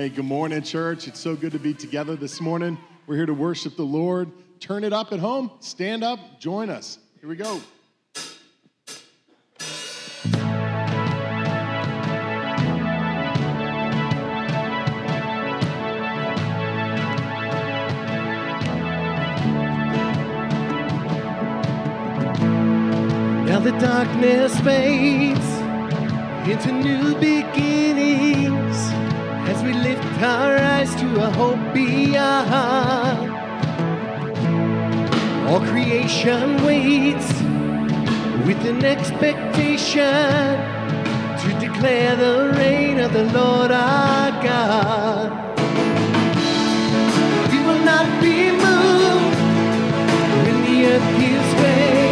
Hey, good morning, church. It's so good to be together this morning. We're here to worship the Lord. Turn it up at home, stand up, join us. Here we go. Now the darkness fades into new beginnings our eyes to a hope beyond. All creation waits with an expectation to declare the reign of the Lord our God. We will not be moved when the earth gives way.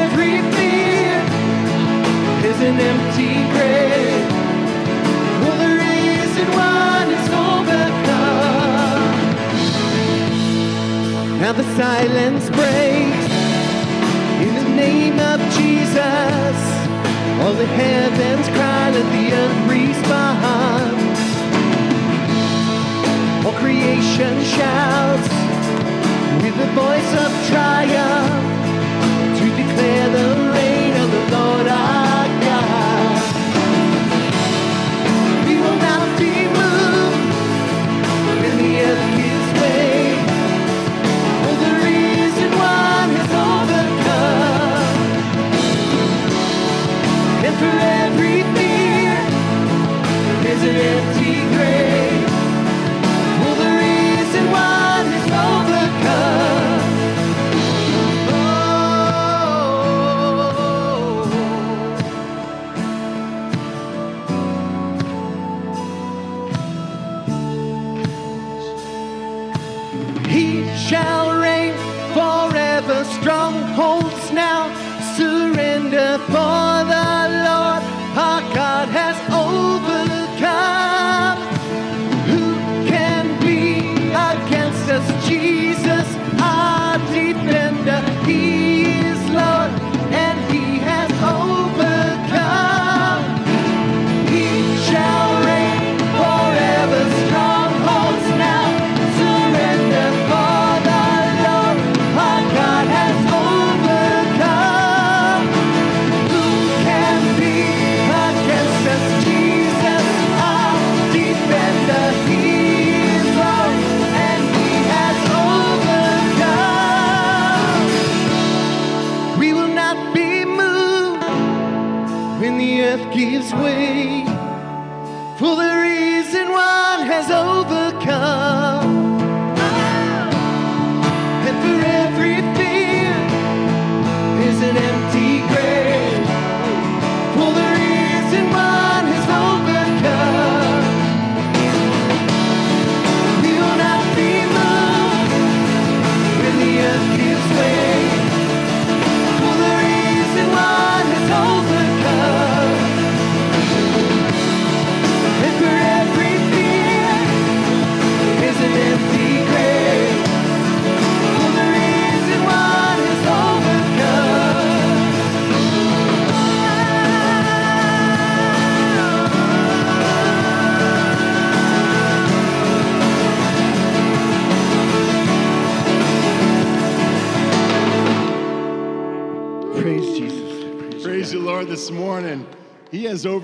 Every fear is an empty grave. One overcome. Now the silence breaks in the name of Jesus. All the heavens cry, let the earth respond. Creation shouts with the voice of triumph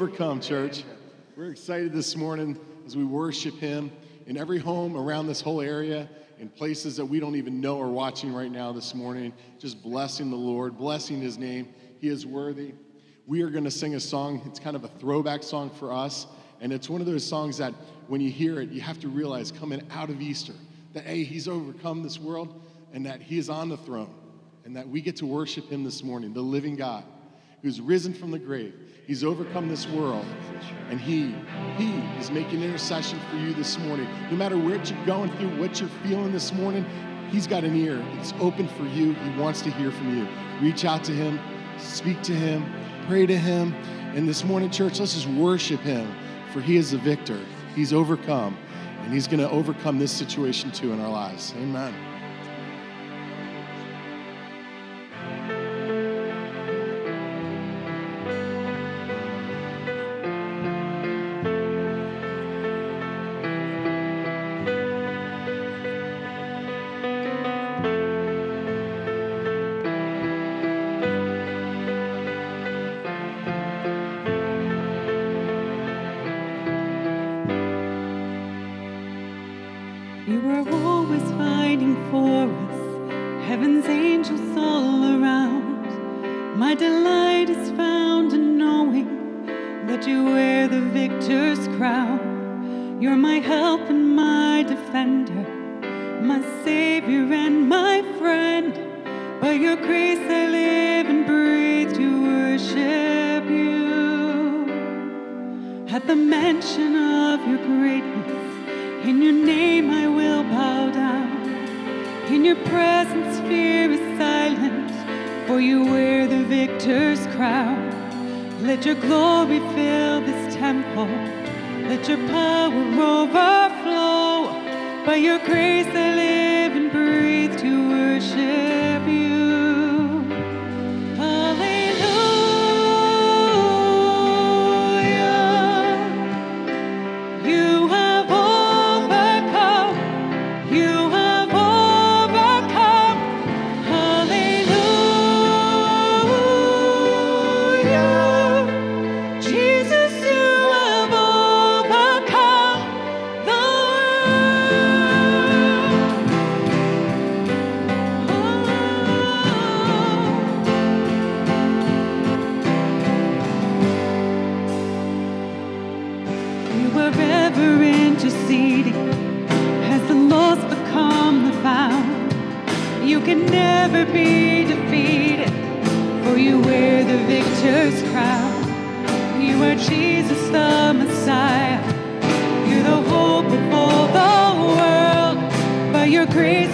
overcome, church. We're excited this morning as we worship Him in every home around this whole area, in places that we don't even know are watching right now this morning. Just blessing the Lord, blessing His name. He is worthy. We are going to sing a song. It's kind of a throwback song for us. And it's one of those songs that when you hear it, you have to realize coming out of Easter that, hey, He's overcome this world and that He is on the throne and that we get to worship Him this morning, the living God who's risen from the grave. He's overcome this world, and He, He is making intercession for you this morning. No matter what you're going through, what you're feeling this morning, He's got an ear. It's open for you. He wants to hear from you. Reach out to Him, speak to Him, pray to Him. And this morning, church, let's just worship Him, for He is the victor. He's overcome, and He's going to overcome this situation too in our lives. Amen.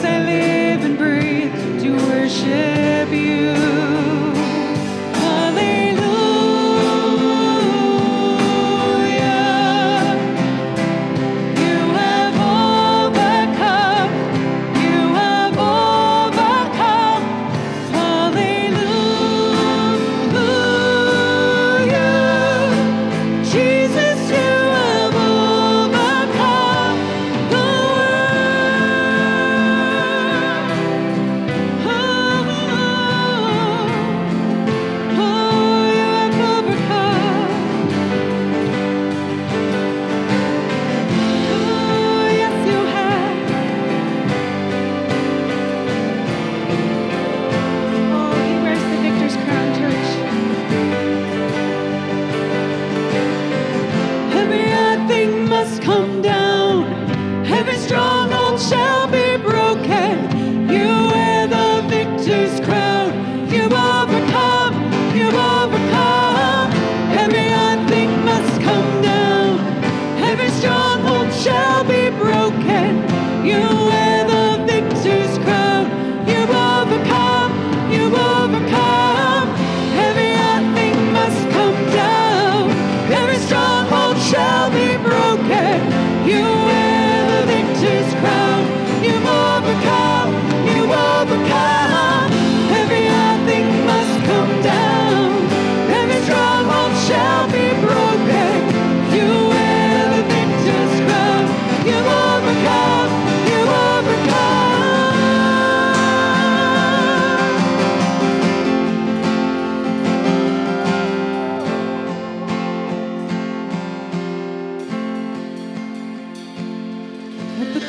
I live and breathe to worship you.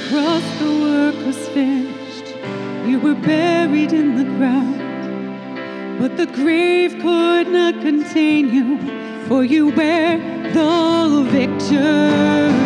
cross the work was finished. You were buried in the ground, but the grave could not contain you, for you wear the victory.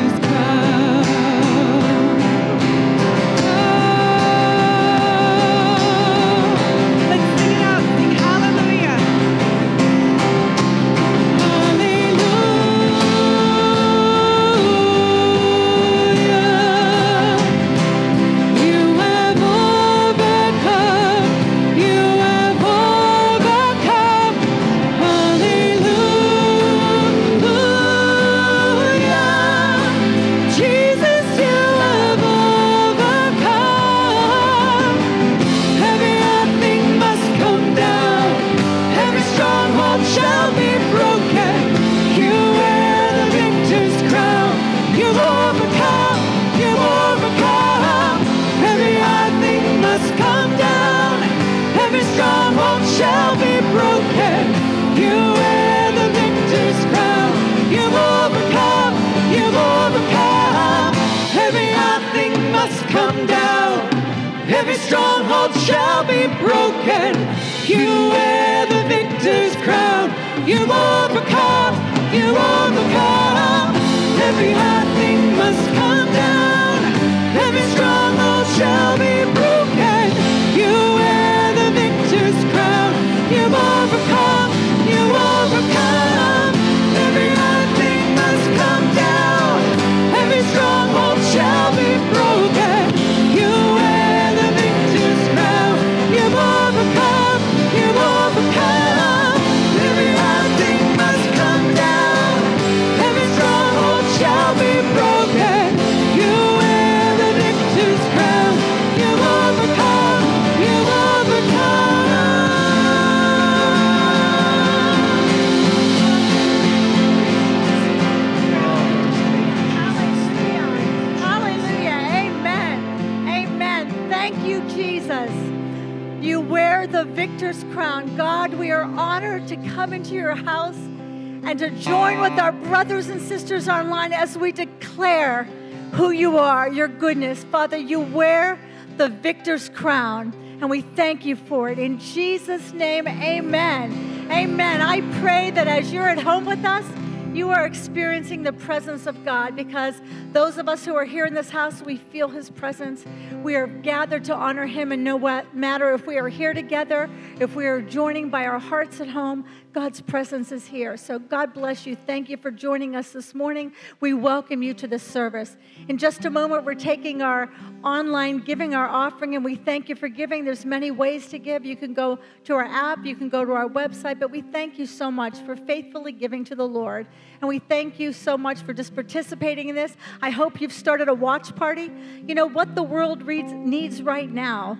Come into your house and to join with our brothers and sisters online as we declare who you are, your goodness. Father, you wear the victor's crown, and we thank you for it. In Jesus' name, amen. Amen. I pray that as you're at home with us, you are experiencing the presence of God because those of us who are here in this house, we feel His presence. We are gathered to honor Him, and no matter if we are here together, if we are joining by our hearts at home, God's presence is here. So, God bless you. Thank you for joining us this morning. We welcome you to this service. In just a moment, we're taking our online giving our offering, and we thank you for giving. There's many ways to give. You can go to our app, you can go to our website, but we thank you so much for faithfully giving to the Lord. And we thank you so much for just participating in this. I hope you've started a watch party. You know what the world reads, needs right now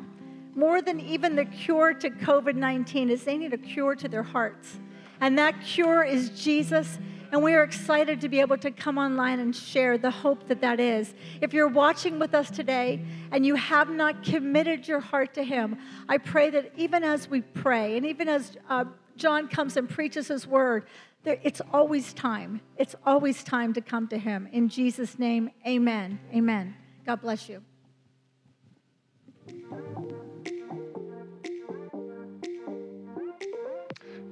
more than even the cure to COVID 19 is they need a cure to their hearts. And that cure is Jesus. And we are excited to be able to come online and share the hope that that is. If you're watching with us today and you have not committed your heart to Him, I pray that even as we pray and even as uh, John comes and preaches His word, there, it's always time. It's always time to come to Him. In Jesus' name, amen. Amen. God bless you.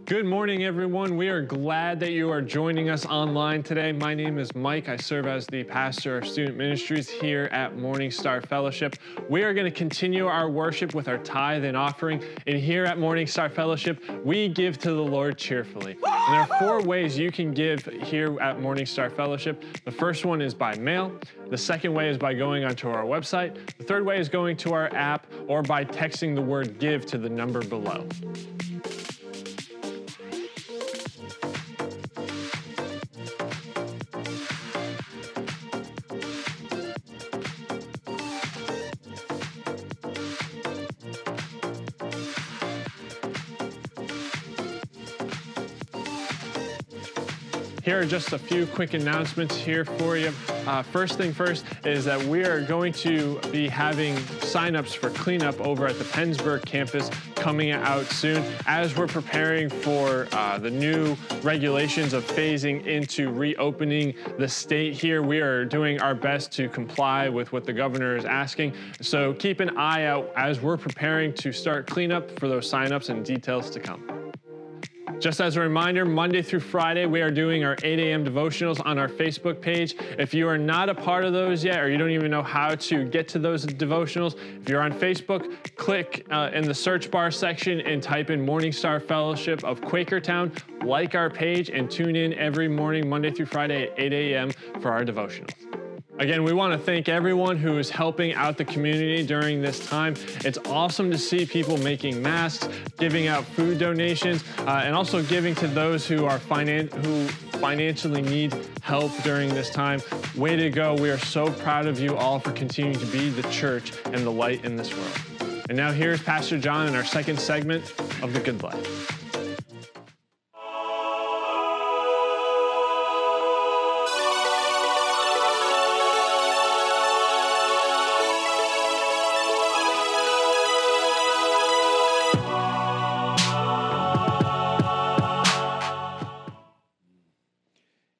Good morning, everyone. We are glad that you are joining us online today. My name is Mike. I serve as the pastor of student ministries here at Morning Star Fellowship. We are going to continue our worship with our tithe and offering. And here at Morning Star Fellowship, we give to the Lord cheerfully. And there are four ways you can give here at Morning Star Fellowship. The first one is by mail. The second way is by going onto our website. The third way is going to our app or by texting the word give to the number below. Just a few quick announcements here for you. Uh, first thing first is that we are going to be having signups for cleanup over at the Pennsburg campus coming out soon as we're preparing for uh, the new regulations of phasing into reopening the state here. We are doing our best to comply with what the governor is asking. So keep an eye out as we're preparing to start cleanup for those signups and details to come. Just as a reminder, Monday through Friday, we are doing our 8 a.m. devotionals on our Facebook page. If you are not a part of those yet, or you don't even know how to get to those devotionals, if you're on Facebook, click uh, in the search bar section and type in Morning Star Fellowship of Quakertown, like our page, and tune in every morning, Monday through Friday at 8 a.m. for our devotionals. Again, we want to thank everyone who is helping out the community during this time. It's awesome to see people making masks, giving out food donations, uh, and also giving to those who are finan- who financially need help during this time. Way to go! We are so proud of you all for continuing to be the church and the light in this world. And now here's Pastor John in our second segment of the Good Life.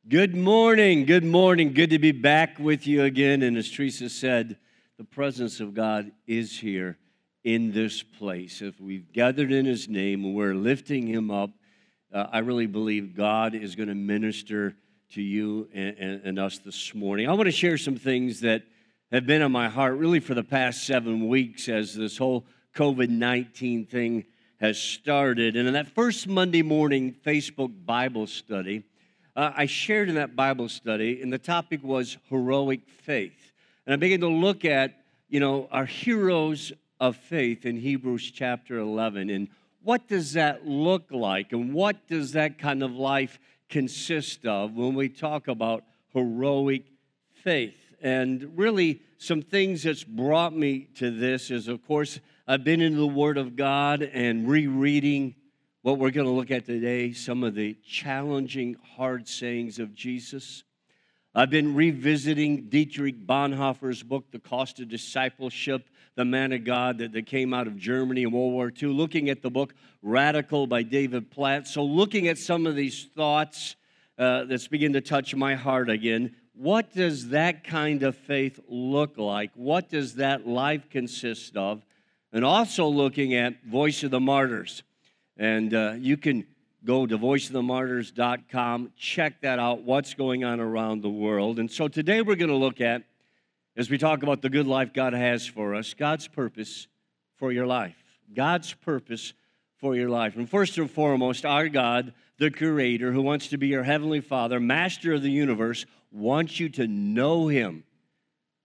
Good morning. Good morning. Good to be back with you again. And as Teresa said, the presence of God is here. in this place. If we've gathered in His name and we're lifting Him up, uh, I really believe God is going to minister to you and, and, and us this morning. I want to share some things that have been on my heart really for the past seven weeks as this whole COVID 19 thing has started. And in that first Monday morning Facebook Bible study, uh, I shared in that Bible study, and the topic was heroic faith. And I began to look at, you know, our heroes of faith in Hebrews chapter 11. And what does that look like? And what does that kind of life consist of when we talk about heroic faith? And really, some things that's brought me to this is, of course, I've been into the Word of God and rereading what we're going to look at today some of the challenging, hard sayings of Jesus. I've been revisiting Dietrich Bonhoeffer's book, The Cost of Discipleship, the man of God that, that came out of Germany in World War II, looking at the book Radical by David Platt. So, looking at some of these thoughts uh, that's begin to touch my heart again. What does that kind of faith look like? What does that life consist of? And also looking at Voice of the Martyrs. And uh, you can go to voiceofthemartyrs.com, check that out, what's going on around the world. And so today we're going to look at, as we talk about the good life God has for us, God's purpose for your life. God's purpose for your life. And first and foremost, our God, the Creator, who wants to be your Heavenly Father, Master of the universe, wants you to know Him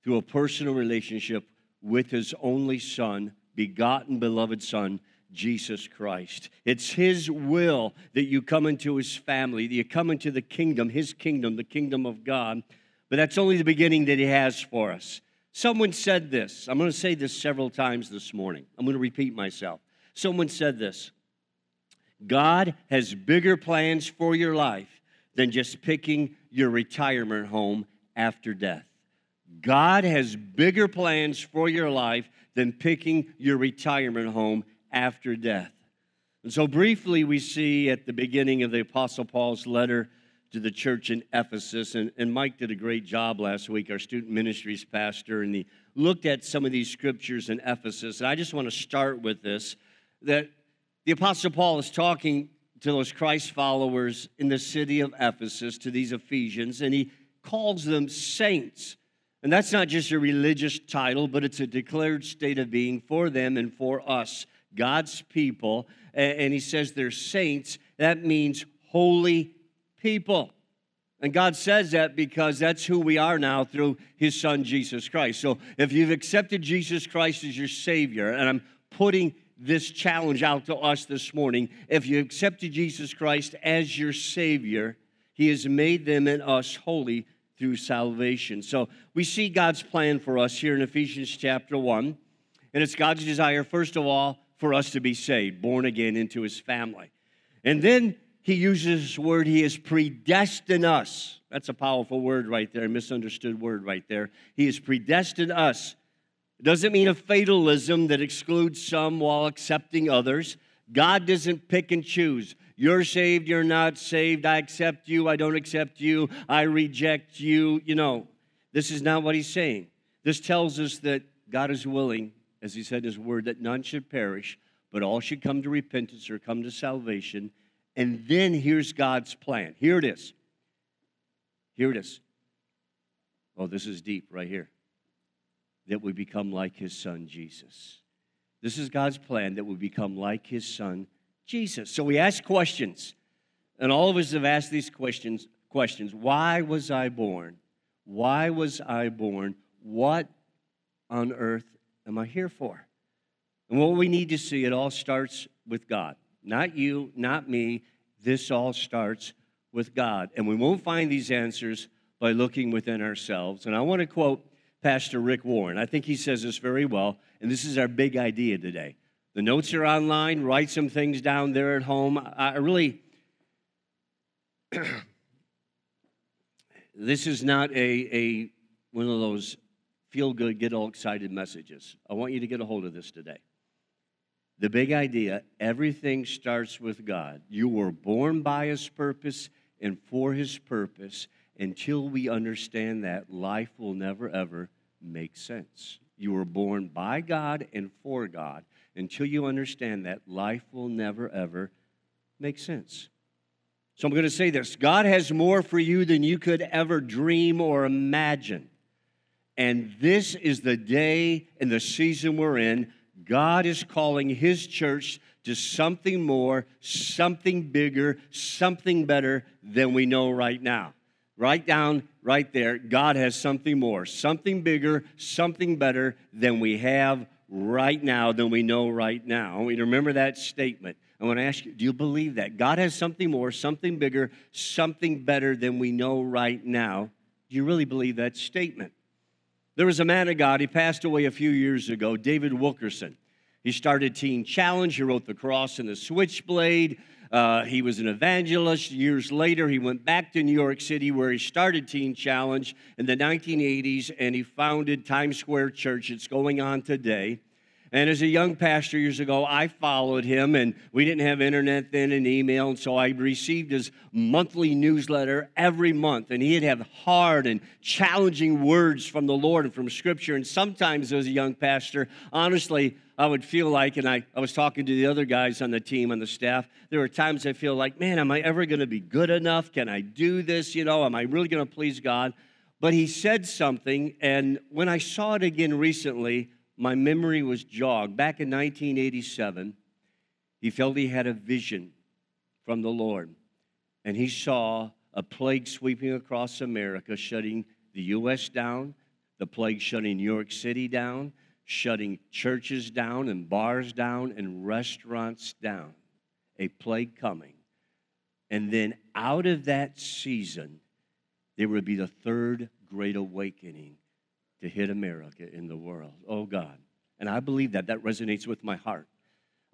through a personal relationship with His only Son, begotten, beloved Son, Jesus Christ. It's His will that you come into His family, that you come into the kingdom, His kingdom, the kingdom of God. But that's only the beginning that He has for us. Someone said this. I'm going to say this several times this morning. I'm going to repeat myself. Someone said this God has bigger plans for your life than just picking your retirement home after death. God has bigger plans for your life than picking your retirement home after death. And so, briefly, we see at the beginning of the Apostle Paul's letter to the church in Ephesus, and, and Mike did a great job last week, our student ministries pastor, and he looked at some of these scriptures in Ephesus. And I just want to start with this that the Apostle Paul is talking to those Christ followers in the city of Ephesus, to these Ephesians, and he calls them saints. And that's not just a religious title, but it's a declared state of being for them and for us. God's people, and he says they're saints. That means holy people. And God says that because that's who we are now through his son Jesus Christ. So if you've accepted Jesus Christ as your Savior, and I'm putting this challenge out to us this morning, if you accepted Jesus Christ as your Savior, he has made them and us holy through salvation. So we see God's plan for us here in Ephesians chapter 1. And it's God's desire, first of all, for us to be saved, born again into his family. And then he uses this word, he has predestined us. That's a powerful word right there, a misunderstood word right there. He has predestined us. It doesn't mean a fatalism that excludes some while accepting others. God doesn't pick and choose. You're saved, you're not saved. I accept you, I don't accept you, I reject you. You know, this is not what he's saying. This tells us that God is willing as he said his word, that none should perish, but all should come to repentance or come to salvation. And then here's God's plan. Here it is. Here it is. Oh, this is deep right here. That we become like his son, Jesus. This is God's plan that we become like his son, Jesus. So we ask questions. And all of us have asked these questions questions. Why was I born? Why was I born? What on earth am I here for? And what we need to see, it all starts with God. Not you, not me. This all starts with God. And we won't find these answers by looking within ourselves. And I want to quote Pastor Rick Warren. I think he says this very well, and this is our big idea today. The notes are online. Write some things down there at home. I really, this is not a, a one of those feel good, get all excited messages. I want you to get a hold of this today. The big idea everything starts with God. You were born by His purpose and for His purpose. Until we understand that, life will never, ever make sense. You were born by God and for God. Until you understand that, life will never, ever make sense. So I'm going to say this God has more for you than you could ever dream or imagine. And this is the day and the season we're in. God is calling His church to something more, something bigger, something better than we know right now. Write down right there God has something more, something bigger, something better than we have right now, than we know right now. I want you to remember that statement. I want to ask you, do you believe that? God has something more, something bigger, something better than we know right now. Do you really believe that statement? There was a man of God, he passed away a few years ago, David Wilkerson. He started Teen Challenge, he wrote The Cross and the Switchblade. Uh, he was an evangelist. Years later, he went back to New York City where he started Teen Challenge in the 1980s and he founded Times Square Church. It's going on today. And as a young pastor years ago, I followed him, and we didn't have internet then and email, and so I received his monthly newsletter every month. And he'd have hard and challenging words from the Lord and from Scripture. And sometimes, as a young pastor, honestly, I would feel like, and I, I was talking to the other guys on the team, on the staff, there were times I feel like, man, am I ever going to be good enough? Can I do this? You know, am I really going to please God? But he said something, and when I saw it again recently, my memory was jogged. Back in 1987, he felt he had a vision from the Lord, and he saw a plague sweeping across America, shutting the U.S. down, the plague shutting New York City down, shutting churches down, and bars down, and restaurants down. A plague coming. And then out of that season, there would be the third great awakening to hit America in the world. Oh God. And I believe that. That resonates with my heart.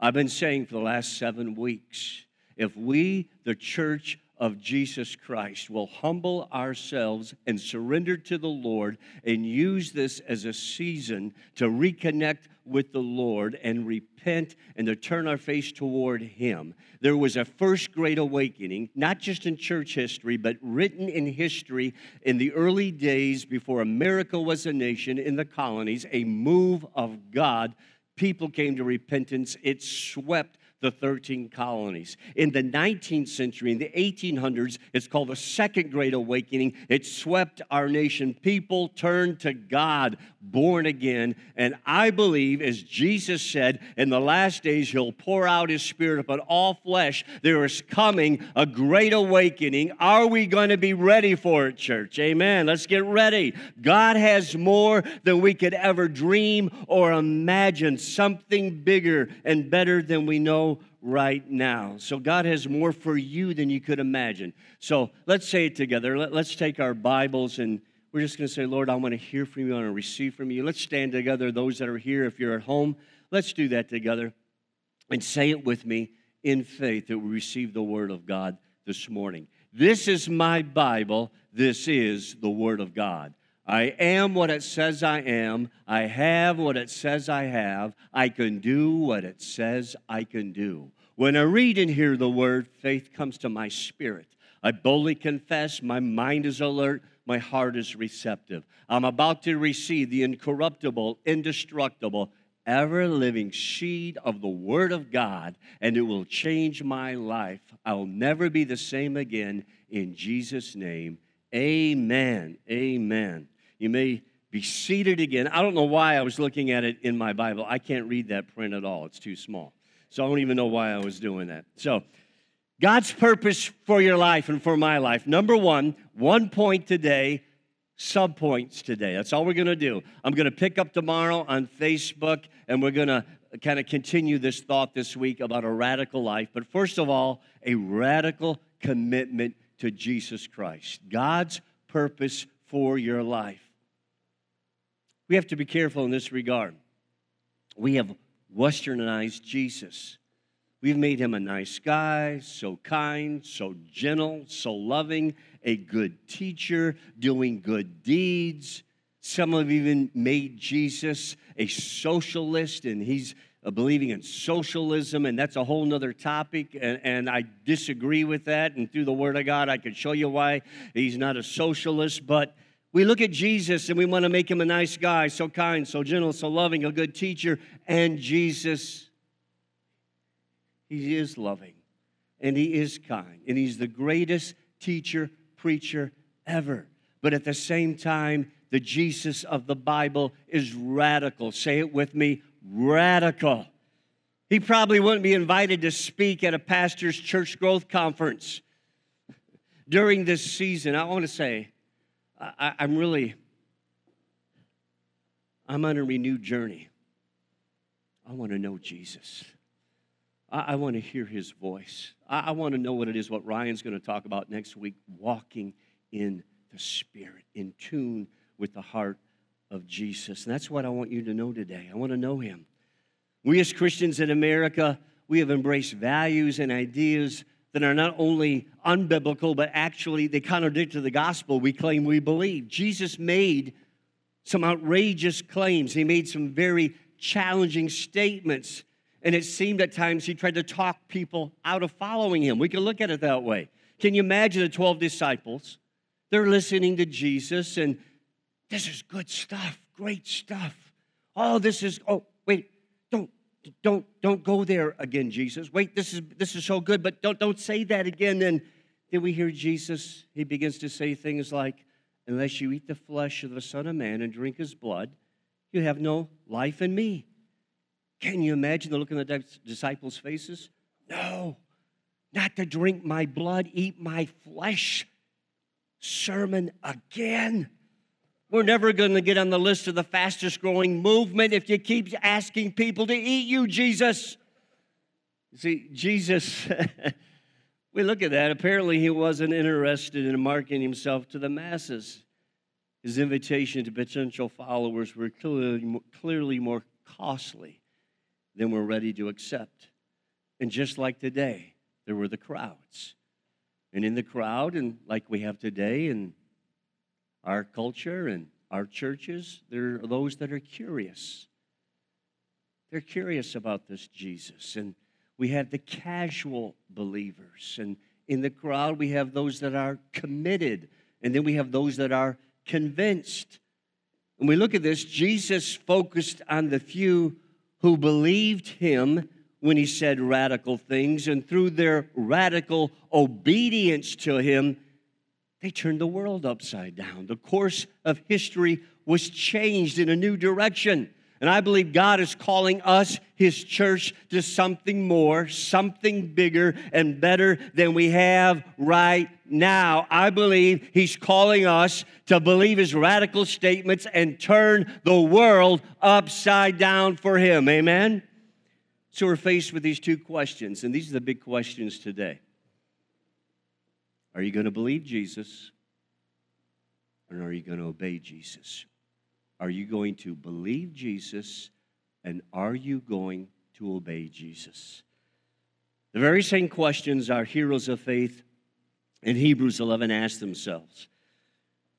I've been saying for the last seven weeks if we, the church of Jesus Christ will humble ourselves and surrender to the Lord and use this as a season to reconnect with the Lord and repent and to turn our face toward Him. There was a first great awakening, not just in church history, but written in history in the early days before America was a nation in the colonies, a move of God. People came to repentance. It swept the 13 colonies. In the 19th century, in the 1800s, it's called the Second Great Awakening. It swept our nation. People turned to God, born again. And I believe, as Jesus said, in the last days, He'll pour out His Spirit upon all flesh. There is coming a great awakening. Are we going to be ready for it, church? Amen. Let's get ready. God has more than we could ever dream or imagine, something bigger and better than we know right now. So God has more for you than you could imagine. So let's say it together. Let, us take our Bibles and we're just going to say, Lord, I want to hear from you. I want to receive from you. Let's stand together, those that are here. If you're at home, let's do that together and say it with me in faith that we receive the Word of God this morning. This is my Bible. This is the Word of God. I am what it says I am. I have what it says I have. I can do what it says I can do. When I read and hear the word, faith comes to my spirit. I boldly confess, my mind is alert, my heart is receptive. I'm about to receive the incorruptible, indestructible, ever living seed of the Word of God, and it will change my life. I'll never be the same again. In Jesus' name, amen. Amen. You may be seated again. I don't know why I was looking at it in my Bible. I can't read that print at all, it's too small. So I don't even know why I was doing that. So, God's purpose for your life and for my life. Number one, one point today, sub points today. That's all we're going to do. I'm going to pick up tomorrow on Facebook and we're going to kind of continue this thought this week about a radical life. But first of all, a radical commitment to Jesus Christ. God's purpose for your life. We have to be careful in this regard. We have westernized Jesus. We've made him a nice guy, so kind, so gentle, so loving, a good teacher, doing good deeds. Some have even made Jesus a socialist, and he's uh, believing in socialism, and that's a whole nother topic. And, and I disagree with that. And through the Word of God, I could show you why he's not a socialist. But We look at Jesus and we want to make him a nice guy, so kind, so gentle, so loving, a good teacher. And Jesus, he is loving and he is kind and he's the greatest teacher, preacher ever. But at the same time, the Jesus of the Bible is radical. Say it with me radical. He probably wouldn't be invited to speak at a pastor's church growth conference during this season. I want to say, I, am really, I'm on a renewed journey. I want to know Jesus. I, I want to hear his voice. I, I want to know what it is, what Ryan's going to talk about next week walking in the Spirit, in tune with the heart of Jesus. And that's what I want you to know today. I want to know him. We as Christians in America, we have embraced values and ideas that are not only unbiblical, but actually they contradict the gospel we claim we believe. Jesus made some outrageous claims, he made some very challenging statements. And it seemed at times he tried to talk people out of following him. We can look at it that way. Can you imagine the 12 disciples? They're listening to Jesus, and this is good stuff, great stuff. Oh, this is, oh, wait, don't don't don't go there again jesus. Wait this is this is so good but don't don't say that again and then we hear jesus he begins to say things like unless you eat the flesh of the son of man and drink his blood you have no life in me. Can you imagine the look on the disciples faces? No not to drink my blood eat my flesh sermon again we're never going to get on the list of the fastest growing movement if you keep asking people to eat you, Jesus. See, Jesus, we look at that. Apparently, he wasn't interested in marketing himself to the masses. His invitation to potential followers were clearly, clearly more costly than we're ready to accept. And just like today, there were the crowds. And in the crowd, and like we have today, and our culture and our churches, there are those that are curious. They're curious about this Jesus. And we have the casual believers. And in the crowd, we have those that are committed. And then we have those that are convinced. When we look at this, Jesus focused on the few who believed him when he said radical things. And through their radical obedience to him, they turned the world upside down. The course of history was changed in a new direction. And I believe God is calling us, His church, to something more, something bigger and better than we have right now. I believe He's calling us to believe His radical statements and turn the world upside down for Him. Amen? So we're faced with these two questions, and these are the big questions today. Are you going to believe Jesus? Or are you going to obey Jesus? Are you going to believe Jesus? And are you going to obey Jesus? The very same questions our heroes of faith in Hebrews 11 asked themselves.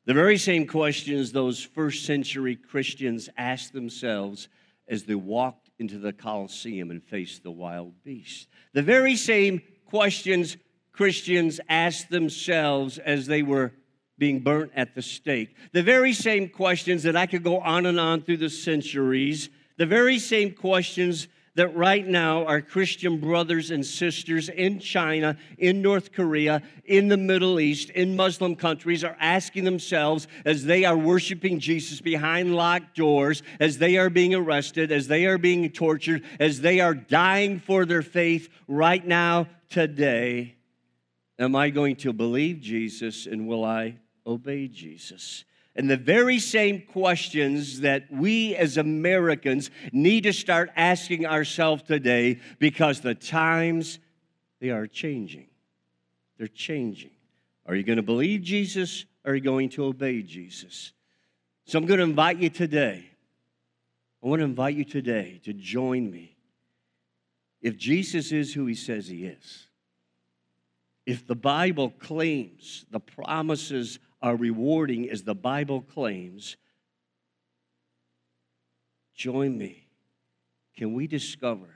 The very same questions those first century Christians asked themselves as they walked into the Colosseum and faced the wild beast. The very same questions Christians asked themselves as they were being burnt at the stake. The very same questions that I could go on and on through the centuries, the very same questions that right now our Christian brothers and sisters in China, in North Korea, in the Middle East, in Muslim countries are asking themselves as they are worshiping Jesus behind locked doors, as they are being arrested, as they are being tortured, as they are dying for their faith right now, today. Am I going to believe Jesus and will I obey Jesus? And the very same questions that we as Americans need to start asking ourselves today because the times they are changing. They're changing. Are you going to believe Jesus or are you going to obey Jesus? So I'm going to invite you today. I want to invite you today to join me. If Jesus is who he says he is, if the Bible claims the promises are rewarding as the Bible claims, join me. Can we discover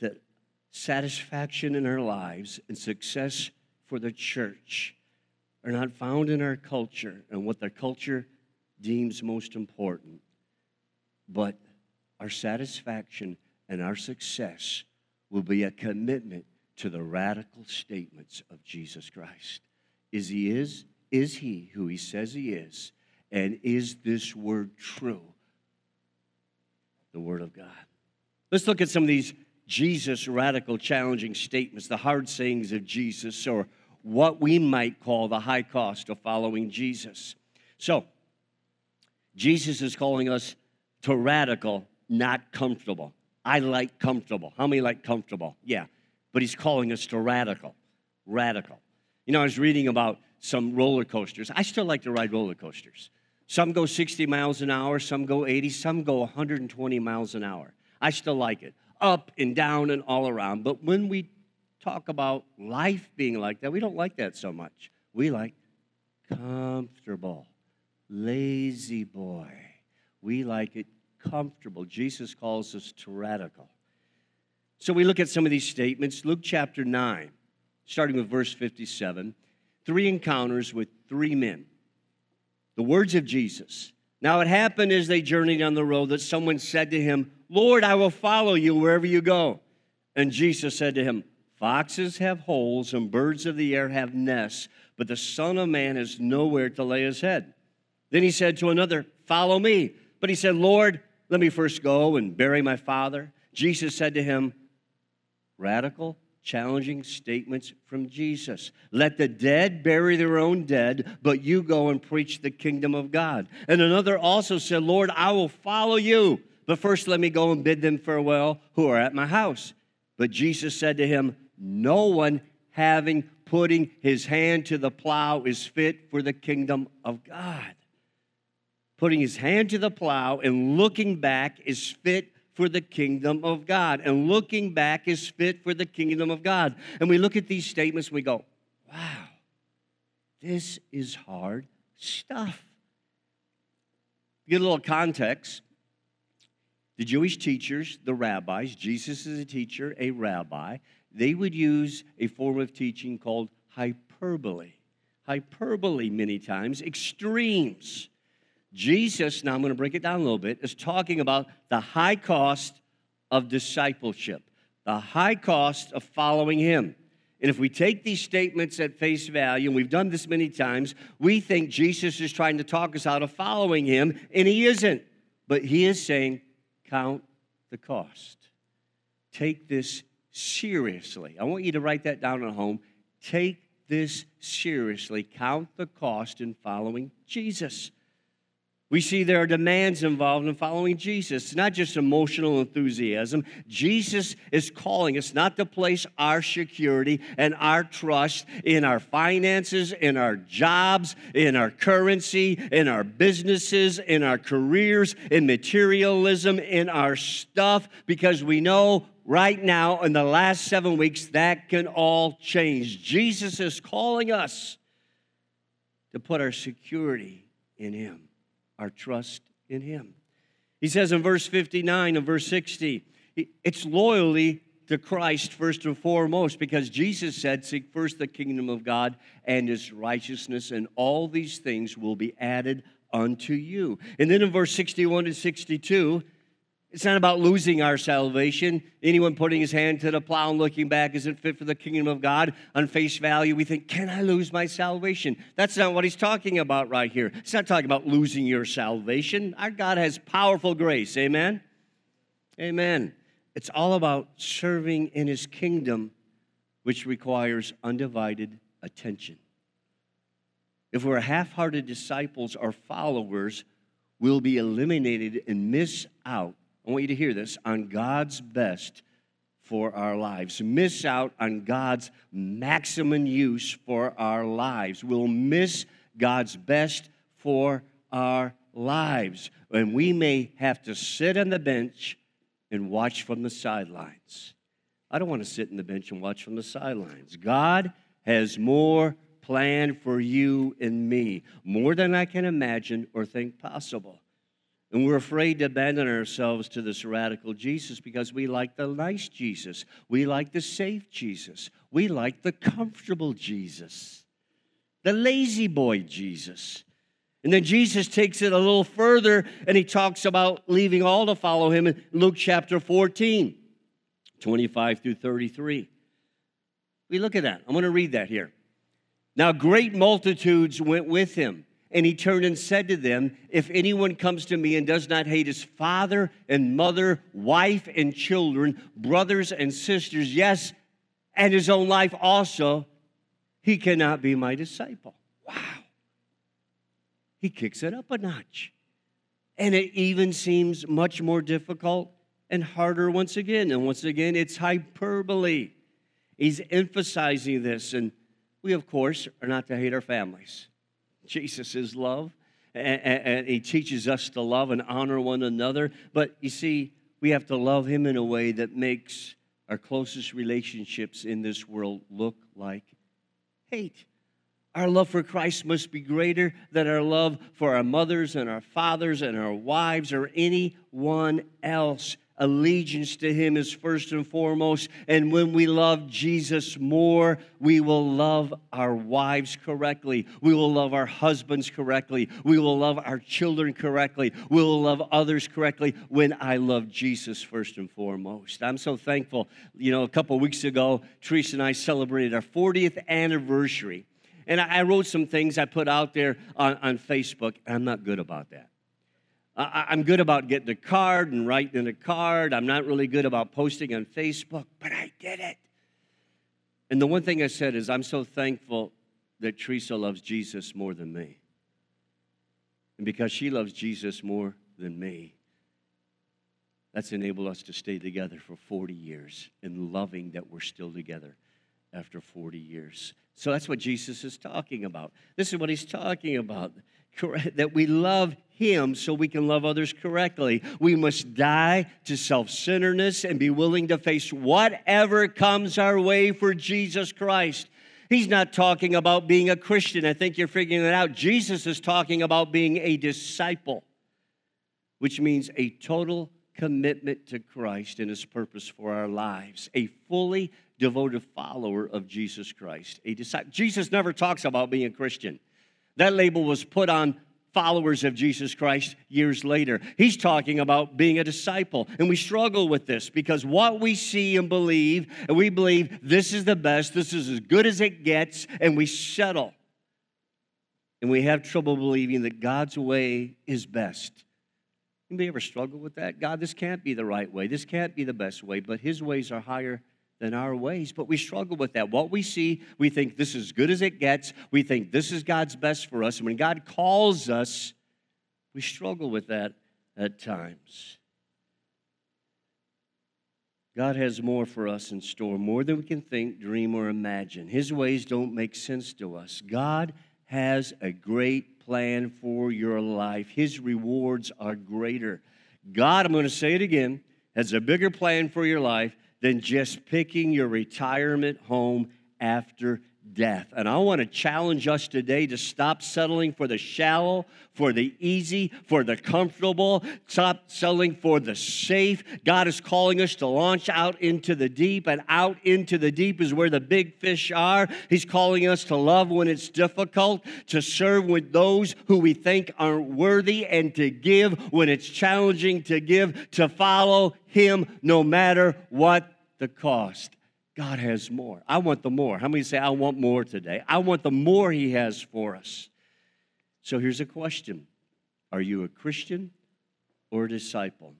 that satisfaction in our lives and success for the church are not found in our culture and what the culture deems most important, but our satisfaction and our success will be a commitment to the radical statements of Jesus Christ. Is he is? Is he who he says he is? And is this word true? The word of God. Let's look at some of these Jesus radical challenging statements, the hard sayings of Jesus, or what we might call the high cost of following Jesus. So, Jesus is calling us to radical, not comfortable. I like comfortable. How many like comfortable? Yeah. But he's calling us to radical. Radical. You know, I was reading about some roller coasters. I still like to ride roller coasters. Some go 60 miles an hour, some go 80, some go 120 miles an hour. I still like it, up and down and all around. But when we talk about life being like that, we don't like that so much. We like comfortable, lazy boy. We like it comfortable. Jesus calls us to radical. So we look at some of these statements. Luke chapter 9, starting with verse 57, three encounters with three men. The words of Jesus. Now it happened as they journeyed on the road that someone said to him, Lord, I will follow you wherever you go. And Jesus said to him, Foxes have holes and birds of the air have nests, but the Son of Man has nowhere to lay his head. Then he said to another, Follow me. But he said, Lord, let me first go and bury my father. Jesus said to him, Radical, challenging statements from Jesus. Let the dead bury their own dead, but you go and preach the kingdom of God. And another also said, Lord, I will follow you, but first let me go and bid them farewell who are at my house. But Jesus said to him, No one having putting his hand to the plow is fit for the kingdom of God. Putting his hand to the plow and looking back is fit for the kingdom of God. And looking back is fit for the kingdom of God. And we look at these statements we go, wow, this is hard stuff. Get a little context. The Jewish teachers, the rabbis, Jesus is a teacher, a rabbi, they would use a form of teaching called hyperbole. Hyperbole, many times, extremes. Jesus, now I'm going to break it down a little bit, is talking about the high cost of discipleship, the high cost of following Him. And if we take these statements at face value, and we've done this many times, we think Jesus is trying to talk us out of following Him, and He isn't. But He is saying, count the cost. Take this seriously. I want you to write that down at home. Take this seriously. Count the cost in following Jesus. We see there are demands involved in following Jesus. It's not just emotional enthusiasm. Jesus is calling us not to place our security and our trust in our finances, in our jobs, in our currency, in our businesses, in our careers, in materialism, in our stuff, because we know right now in the last seven weeks that can all change. Jesus is calling us to put our security in Him our trust in Him. He says in verse 59 and verse 60, it's loyalty to Christ first and foremost because Jesus said, Seek first the kingdom of God and His righteousness, and all these things will be added unto you. And then in verse 61 to 62, it's not about losing our salvation. Anyone putting his hand to the plow and looking back isn't fit for the kingdom of God. On face value, we think, Can I lose my salvation? That's not what he's talking about right here. He's not talking about losing your salvation. Our God has powerful grace. Amen? Amen. It's all about serving in his kingdom, which requires undivided attention. If we're half hearted disciples or followers, we'll be eliminated and miss out I want you to hear this on God's best for our lives. Miss out on God's maximum use for our lives. We'll miss God's best for our lives. And we may have to sit on the bench and watch from the sidelines. I don't want to sit on the bench and watch from the sidelines. God has more planned for you and me, more than I can imagine or think possible. And we're afraid to abandon ourselves to this radical Jesus because we like the nice Jesus. We like the safe Jesus. We like the comfortable Jesus. the lazy boy Jesus. And then Jesus takes it a little further and he talks about leaving all to follow him in Luke chapter 14, 25 through 33. We look at that. I'm going to read that here. Now, great multitudes went with him, and he turned and said to them, If anyone comes to me and does not hate his father and mother, wife and children, brothers and sisters, yes, and his own life also, he cannot be my disciple. Wow. He kicks it up a notch. And it even seems much more difficult and harder once again. And once again, it's hyperbole. He's emphasizing this. And we, of course, are not to hate our families. Jesus is love, and, and, He teaches us to love and honor one another. But you see, we have to love Him in a way that makes our closest relationships in this world look like hate. Our love for Christ must be greater than our love for our mothers and our fathers and our wives or anyone else allegiance to Him is first and foremost. And when we love Jesus more, we will love our wives correctly. We will love our husbands correctly. We will love our children correctly. We will love others correctly when I love Jesus first and foremost. I'm so thankful. You know, a couple weeks ago, Teresa and I celebrated our 40th anniversary. And I wrote some things I put out there on, on Facebook. I'm not good about that. I, am good about getting a card and writing in a card. I'm not really good about posting on Facebook, but I did it. And the one thing I said is, I'm so thankful that Teresa loves Jesus more than me. And because she loves Jesus more than me, that's enabled us to stay together for 40 years and loving that we're still together after 40 years. So that's what Jesus is talking about. This is what he's talking about that we love him so we can love others correctly. We must die to self centeredness and be willing to face whatever comes our way for Jesus Christ. He's not talking about being a Christian. I think you're figuring it out. Jesus is talking about being a disciple, which means a total commitment to Christ and his purpose for our lives, a fully devoted follower of Jesus Christ. A disciple. Jesus never talks about being a Christian. That label was put on followers of Jesus Christ years later. He's talking about being a disciple. And we struggle with this because what we see and believe, and we believe this is the best, this is as good as it gets, and we settle. And we have trouble believing that God's way is best. Anybody ever struggle with that? God, this can't be the right way. This can't be the best way, but His ways are higher than our ways. But we struggle with that. What we see, we think this is good as it gets. We think this is God's best for us. And when God calls us, we struggle with that at times. God has more for us in store, more than we can think, dream, or imagine. His ways don't make sense to us. God has a great plan for your life, His rewards are greater. God, I'm going to say it again, has a bigger plan for your life than just picking your retirement home after death. And I want to challenge us today to stop settling for the shallow, for the easy, for the comfortable, stop settling for the safe. God is calling us to launch out into the deep, and out into the deep is where the big fish are. He's calling us to love when it's difficult, to serve with those who we think aren't worthy, and to give when it's challenging to give, to follow Him no matter what the cost. God has more. I want the more. How many say, I want more today? I want the more He has for us. So here's a question Are you a Christian or a disciple?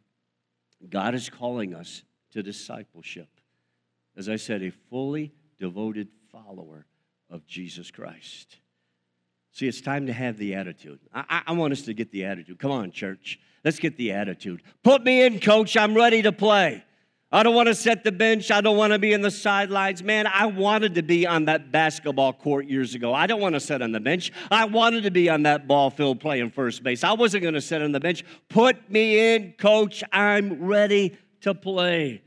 God is calling us to discipleship. As I said, a fully devoted follower of Jesus Christ. See, it's time to have the attitude. I, I, want us to get the attitude. Come on, church. Let's get the attitude. Put me in, coach. I'm ready to play. I don't want to set the bench. I don't want to be in the sidelines. Man, I wanted to be on that basketball court years ago. I don't want to sit on the bench. I wanted to be on that ball field playing first base. I wasn't going to sit on the bench. Put me in, coach. I'm ready to play.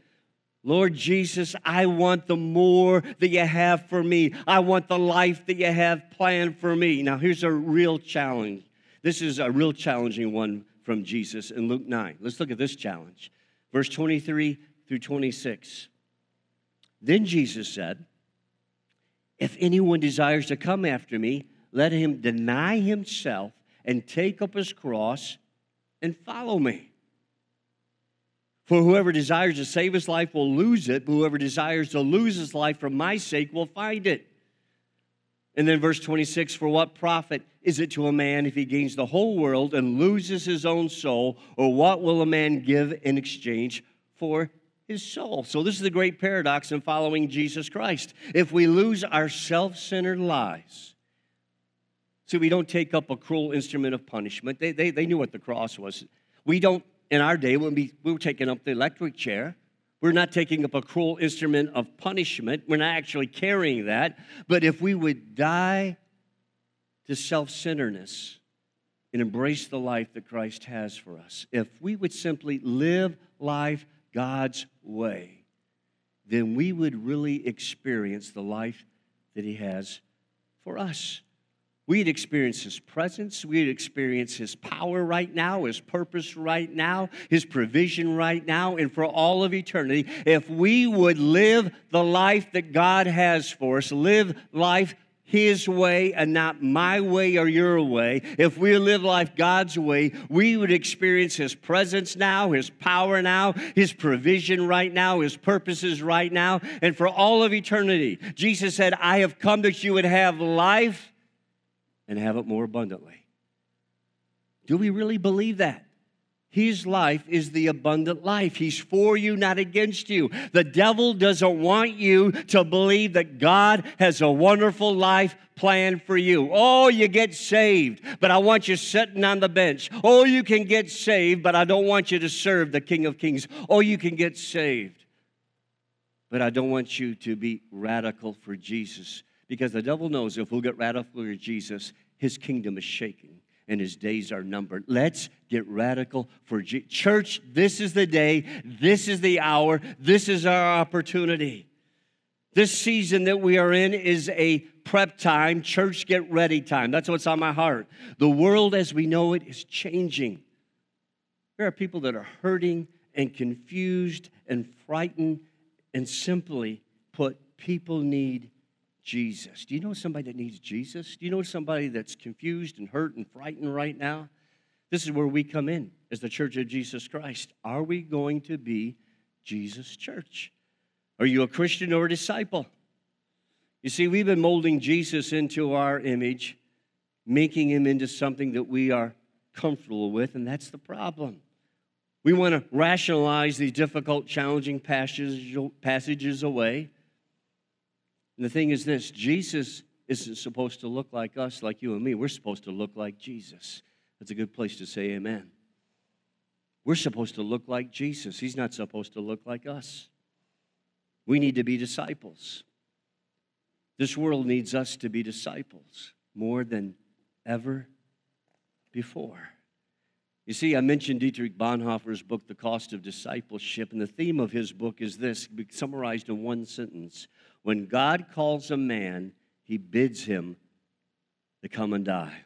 Lord Jesus, I want the more that you have for me. I want the life that you have planned for me. Now, here's a real challenge. This is a real challenging one from Jesus in Luke 9. Let's look at this challenge. Verse 23 through 26. Then Jesus said, If anyone desires to come after me, let him deny himself and take up his cross and follow me. For whoever desires to save his life will lose it, but whoever desires to lose his life for my sake will find it. And then verse 26 For what profit is it to a man if he gains the whole world and loses his own soul? Or what will a man give in exchange for his soul? So, this is the great paradox in following Jesus Christ. If we lose our self centered lives, see, we don't take up a cruel instrument of punishment. They, they, they knew what the cross was. We don't, in our day, when we, we were taking up the electric chair, we're not taking up a cruel instrument of punishment. We're not actually carrying that. But if we would die to self centeredness and embrace the life that Christ has for us, if we would simply live life God's way, then we would really experience the life that He has for us. We'd experience His presence. We'd experience His power right now, His purpose right now, His provision right now, and for all of eternity. If we would live the life that God has for us, live life his way and not my way or your way. If we live life God's way, we would experience His presence now, His power now, His provision right now, His purposes right now, and for all of eternity. Jesus said, I have come that you would have life and have it more abundantly. Do we really believe that? His life is the abundant life. He's for you, not against you. The devil doesn't want you to believe that God has a wonderful life planned for you. Oh, you get saved, but I want you sitting on the bench. Oh, you can get saved, but I don't want you to serve the King of Kings. Oh, you can get saved, but I don't want you to be radical for Jesus because the devil knows if we'll get radical for Jesus, his kingdom is shaking and his days are numbered. Let's get radical for Je- church. This is the day, this is the hour, this is our opportunity. This season that we are in is a prep time, church get ready time. That's what's on my heart. The world as we know it is changing. There are people that are hurting and confused and frightened, and simply put, people need Jesus. Do you know somebody that needs Jesus? Do you know somebody that's confused and hurt and frightened right now? This is where we come in as the church of Jesus Christ. Are we going to be Jesus' church? Are you a Christian or a disciple? You see, we've been molding Jesus into our image, making him into something that we are comfortable with, and that's the problem. We want to rationalize these difficult, challenging passages away. And the thing is this Jesus isn't supposed to look like us, like you and me. We're supposed to look like Jesus. That's a good place to say amen. We're supposed to look like Jesus. He's not supposed to look like us. We need to be disciples. This world needs us to be disciples more than ever before. You see, I mentioned Dietrich Bonhoeffer's book, The Cost of Discipleship, and the theme of his book is this, summarized in one sentence when God calls a man, he bids him to come and die.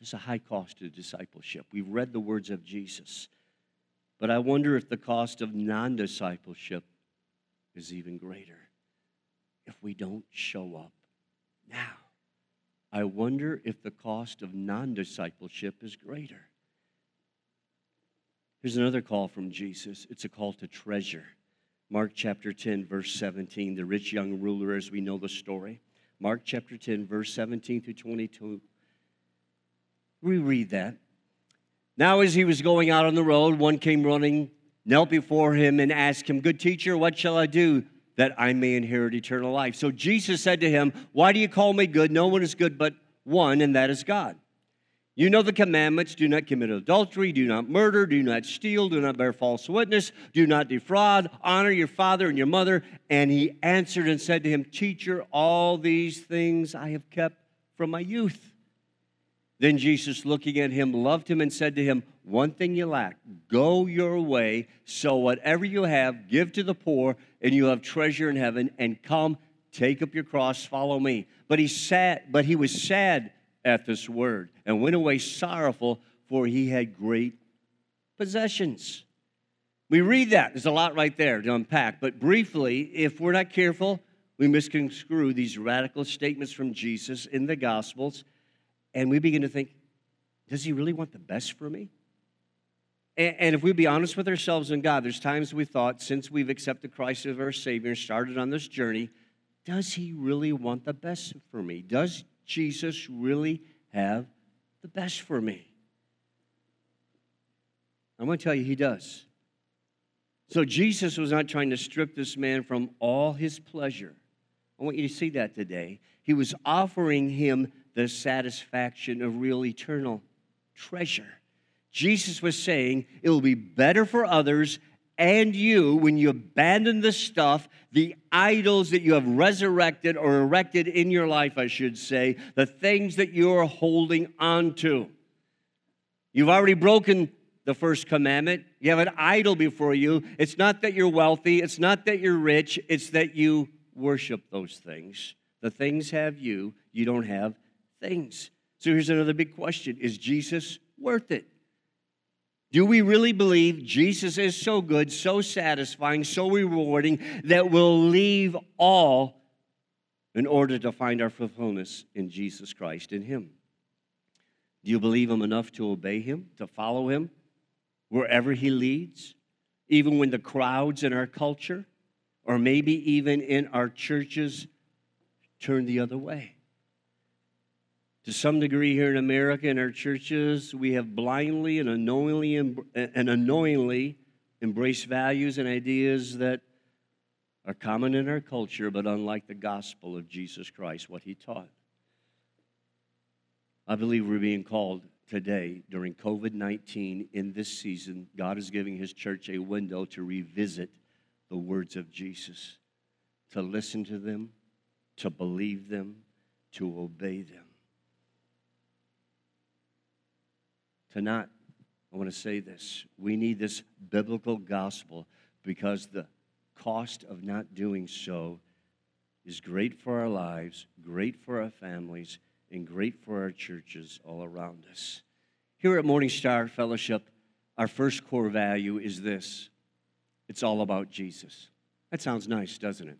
There's a high cost to discipleship. We've read the words of Jesus. But I wonder if the cost of non discipleship is even greater if we don't show up now. I wonder if the cost of non discipleship is greater. Here's another call from Jesus it's a call to treasure. Mark chapter 10, verse 17, the rich young ruler, as we know the story. Mark chapter 10, verse 17 through 22. We read that. Now, as he was going out on the road, one came running, knelt before him, and asked him, Good teacher, what shall I do that I may inherit eternal life? So Jesus said to him, Why do you call me good? No one is good but one, and that is God. You know the commandments do not commit adultery, do not murder, do not steal, do not bear false witness, do not defraud, honor your father and your mother. And he answered and said to him, Teacher, all these things I have kept from my youth. Then Jesus, looking at him, loved him and said to him, One thing you lack go your way, so whatever you have, give to the poor, and you have treasure in heaven, and come, take up your cross, follow me. But he sat, but he was sad at this word and went away sorrowful, for he had great possessions. We read that. There's a lot right there to unpack. But briefly, if we're not careful, we misconstrue these radical statements from Jesus in the Gospels, and we begin to think, does he really want the best for me? And, if we be honest with ourselves and God, there's times we thought, since we've accepted Christ as our Savior and started on this journey, does he really want the best for me? Does Jesus really have the best for me? I'm going to tell you, he does. So Jesus was not trying to strip this man from all his pleasure. I want you to see that today. He was offering him the satisfaction of real eternal treasure. Jesus was saying it will be better for others and you when you abandon the stuff, the idols that you have resurrected or erected in your life, I should say, the things that you're holding on to. You've already broken the first commandment. You have an idol before you. It's not that you're wealthy, it's not that you're rich, it's that you worship those things. The things have you, you don't have things. So here's another big question Is Jesus worth it? Do we really believe Jesus is so good, so satisfying, so rewarding that we'll leave all in order to find our fulfillment in Jesus Christ, in Him? Do you believe Him enough to obey Him, to follow Him wherever He leads, even when the crowds in our culture or maybe even in our churches turn the other way. To some degree, here in America, in our churches, we have blindly and unknowingly and unknowingly embraced values and ideas that are common in our culture, but unlike the gospel of Jesus Christ, what he taught. I believe we're being called today during COVID 19 in this season. God is giving his church a window to revisit the words of Jesus, to listen to them, to believe them, to obey them. Tonight, I want to say this. We need this biblical gospel because the cost of not doing so is great for our lives, great for our families, and great for our churches all around us. Here at Morning Star Fellowship, our first core value is this it's all about Jesus. That sounds nice, doesn't it?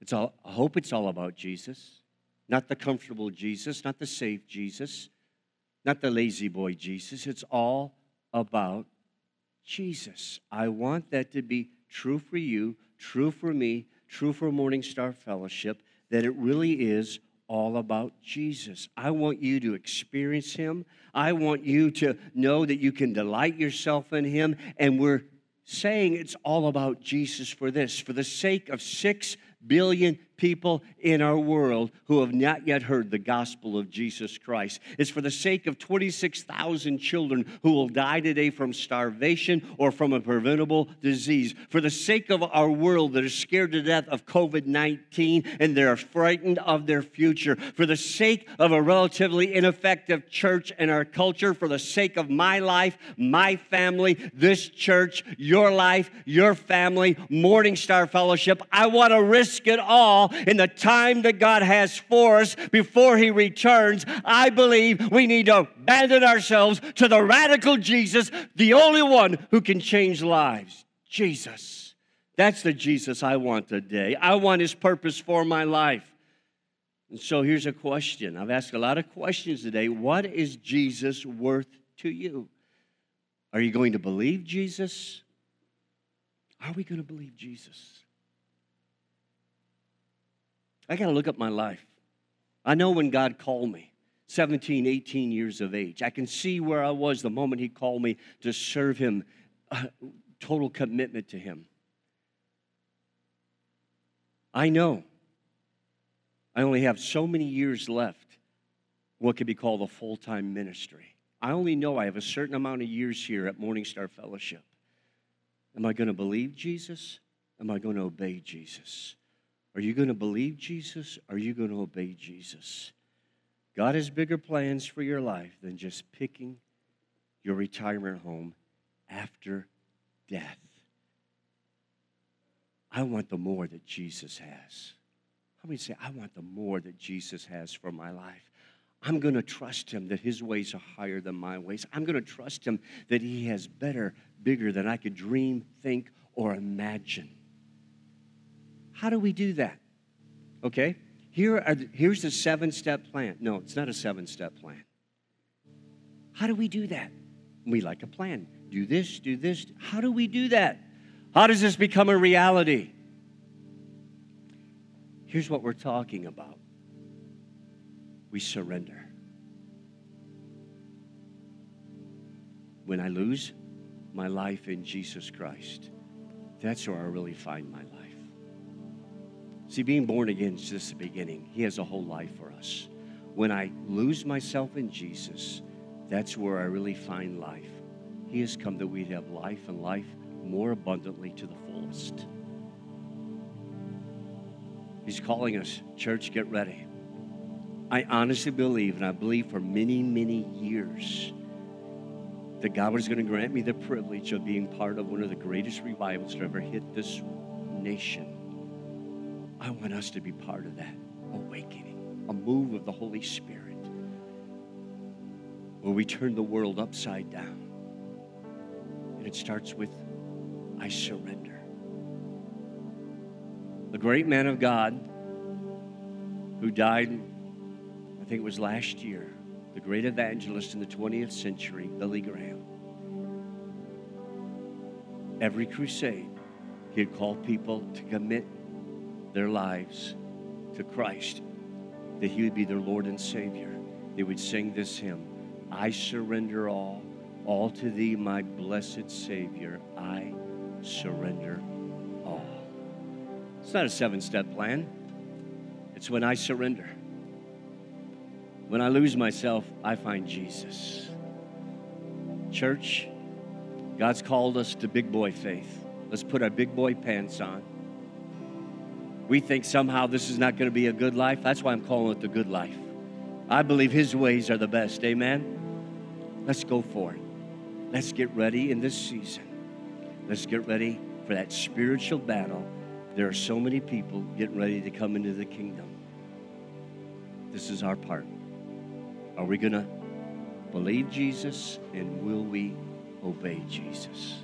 It's all, I hope it's all about Jesus, not the comfortable Jesus, not the safe Jesus, not the lazy boy Jesus. It's all about Jesus. I want that to be true for you, true for me, true for Morning Star Fellowship, that it really is all about Jesus. I want you to experience Him. I want you to know that you can delight yourself in Him. And we're saying it's all about Jesus for this, for the sake of six billion people in our world who have not yet heard the gospel of Jesus Christ. It's for the sake of 26,000 children who will die today from starvation or from a preventable disease. For the sake of our world that is scared to death of COVID 19 and they're frightened of their future. For the sake of a relatively ineffective church in our culture. For the sake of my life, my family, this church, your life, your family, Morning Star Fellowship. I want to risk it all in the time that God has for us before He returns, I believe we need to abandon ourselves to the radical Jesus, the only one who can change lives. Jesus. That's the Jesus I want today. I want His purpose for my life. And so here's a question. I've asked a lot of questions today. What is Jesus worth to you? Are you going to believe Jesus? Are we going to believe Jesus? I got to look up my life. I know when God called me, 17, 18 years of age. I can see where I was the moment He called me to serve Him, uh, total commitment to Him. I know I only have so many years left, what could be called a full time ministry. I only know I have a certain amount of years here at Morning Star Fellowship. Am I going to believe Jesus? Am I going to obey Jesus? Are you going to believe Jesus? Are you going to obey Jesus? God has bigger plans for your life than just picking your retirement home after death. I want the more that Jesus has. How many say, I want the more that Jesus has for my life? I'm going to trust him that his ways are higher than my ways. I'm going to trust him that he has better, bigger than I could dream, think, or imagine. How do we do that? Okay? Here are the, here's the seven step plan. No, it's not a seven step plan. How do we do that? We like a plan. Do this, do this. How do we do that? How does this become a reality? Here's what we're talking about we surrender. When I lose my life in Jesus Christ, that's where I really find my life. See, being born again is just the beginning. He has a whole life for us. When I lose myself in Jesus, that's where I really find life. He has come that we'd have life and life more abundantly to the fullest. He's calling us, church, get ready. I honestly believe, and I believe for many, many years, that God was going to grant me the privilege of being part of one of the greatest revivals to ever hit this nation. I want us to be part of that awakening, a move of the Holy Spirit, where we turn the world upside down. And it starts with, I surrender. A great man of God who died, I think it was last year, the great evangelist in the 20th century, Billy Graham. Every crusade, he'd call people to commit their lives to Christ, that he would be their Lord and Savior. They would sing this hymn I surrender all, all to thee, my blessed Savior. I surrender all. It's not a seven step plan, it's when I surrender. When I lose myself, I find Jesus. Church, God's called us to big boy faith. Let's put our big boy pants on. We think somehow this is not going to be a good life. That's why I'm calling it the good life. I believe His ways are the best. Amen? Let's go for it. Let's get ready in this season. Let's get ready for that spiritual battle. There are so many people getting ready to come into the kingdom. This is our part. Are we going to believe Jesus and will we obey Jesus?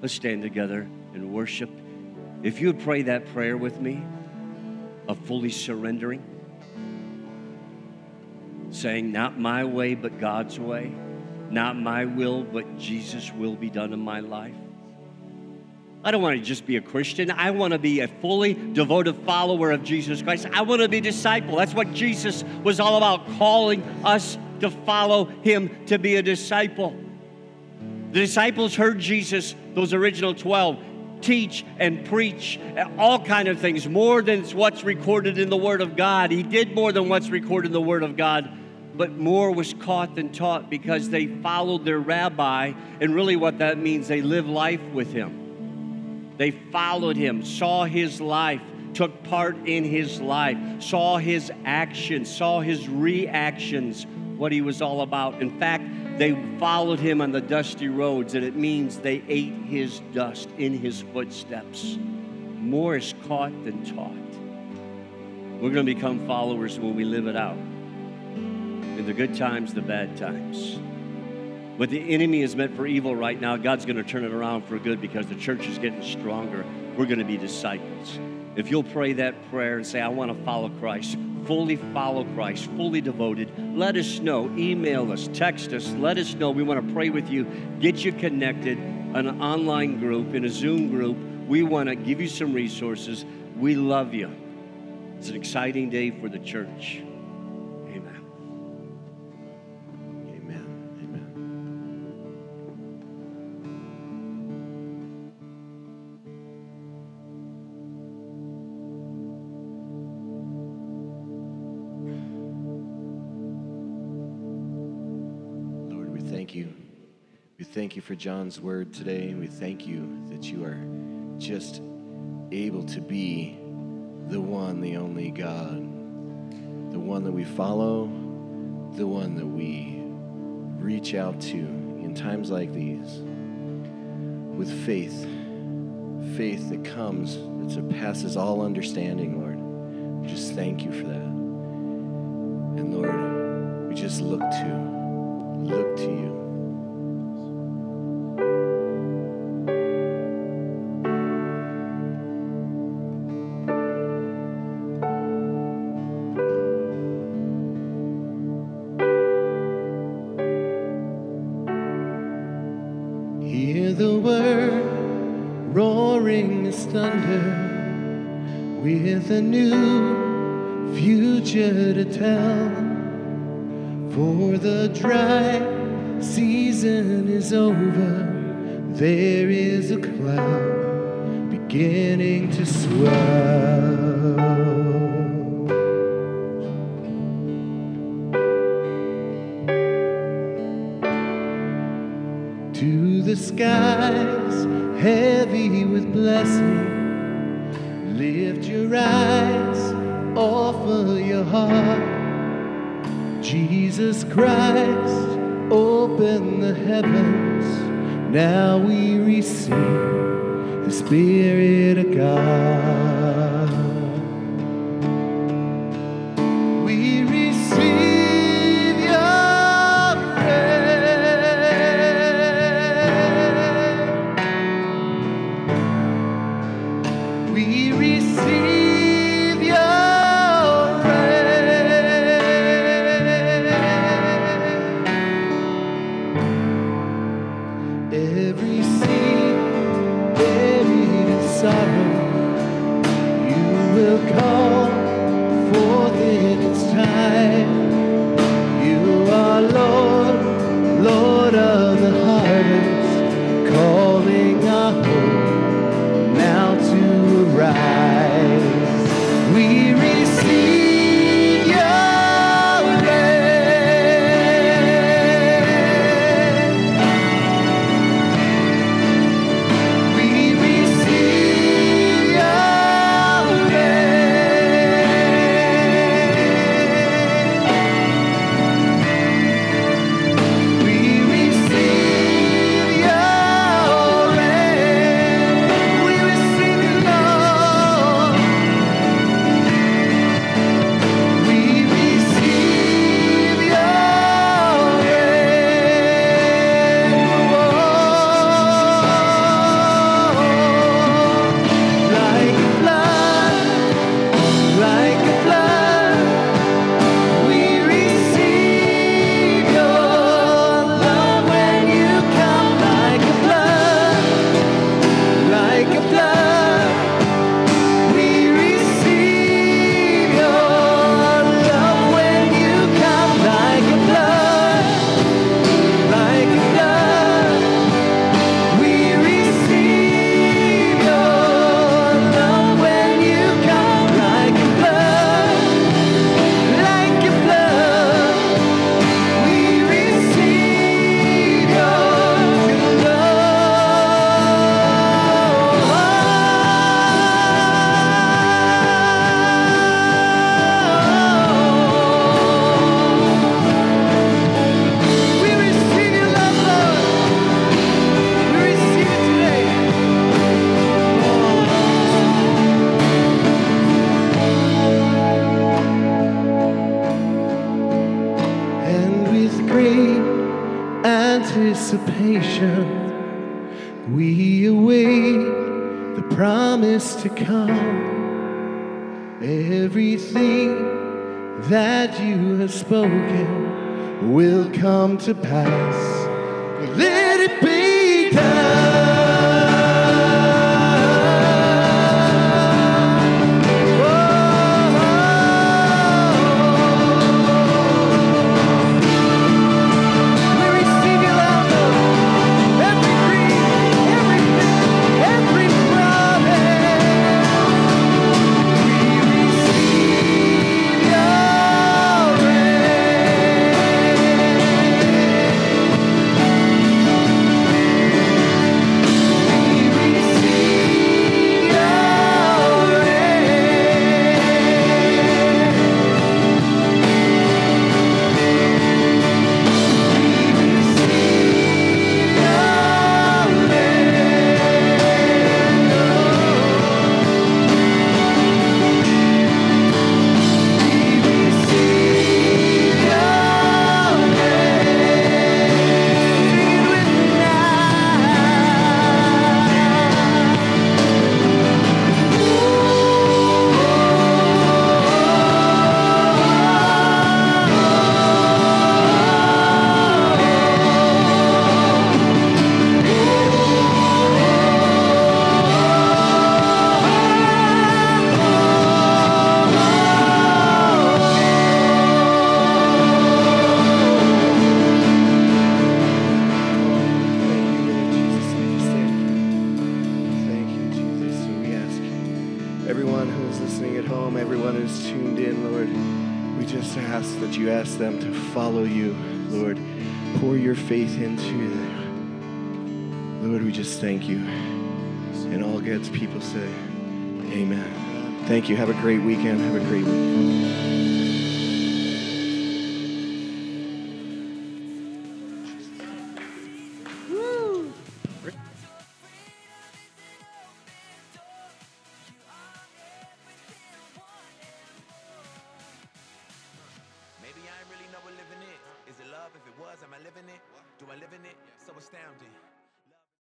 Let's stand together and worship. If you would pray that prayer with me of fully surrendering, saying, Not my way, but God's way, not my will, but Jesus' will be done in my life. I don't want to just be a Christian. I want to be a fully devoted follower of Jesus Christ. I want to be a disciple. That's what Jesus was all about, calling us to follow him to be a disciple. The disciples heard Jesus, those original 12, teach and preach uh, all kind of things more than what's recorded in the word of god. He did more than what's recorded in the word of god but more was caught than taught because they followed their rabbi and really what that means they live life with him. They followed him saw his life took part in his life saw his actions saw his reactions what he was all about in fact they followed him on the dusty roads, and it means they ate his dust in his footsteps. More is caught than taught. We're going to become followers when we live it out in the good times, the bad times. What the enemy is meant for evil right now, God's going to turn it around for good because the church is getting stronger. We're going to be disciples. If you'll pray that prayer and say, I want to follow Christ, fully follow Christ, fully devoted, let us know. Email us, text us, let us know. We want to pray with you, get you connected, an online group, in a Zoom group. We want to give you some resources. We love you. It's an exciting day for the church. You for John's word today, and we thank you that you are just able to be the one, the only God, the one that we follow, the one that we reach out to in times like these with faith. Faith that comes, that surpasses all understanding, Lord. We just thank you for that. And Lord, we just look to, look to you. season is over, there is a cloud beginning to swell. To the skies heavy with blessing, lift your eyes, offer your heart. Jesus Christ Open the heavens, now we receive the Spirit of God.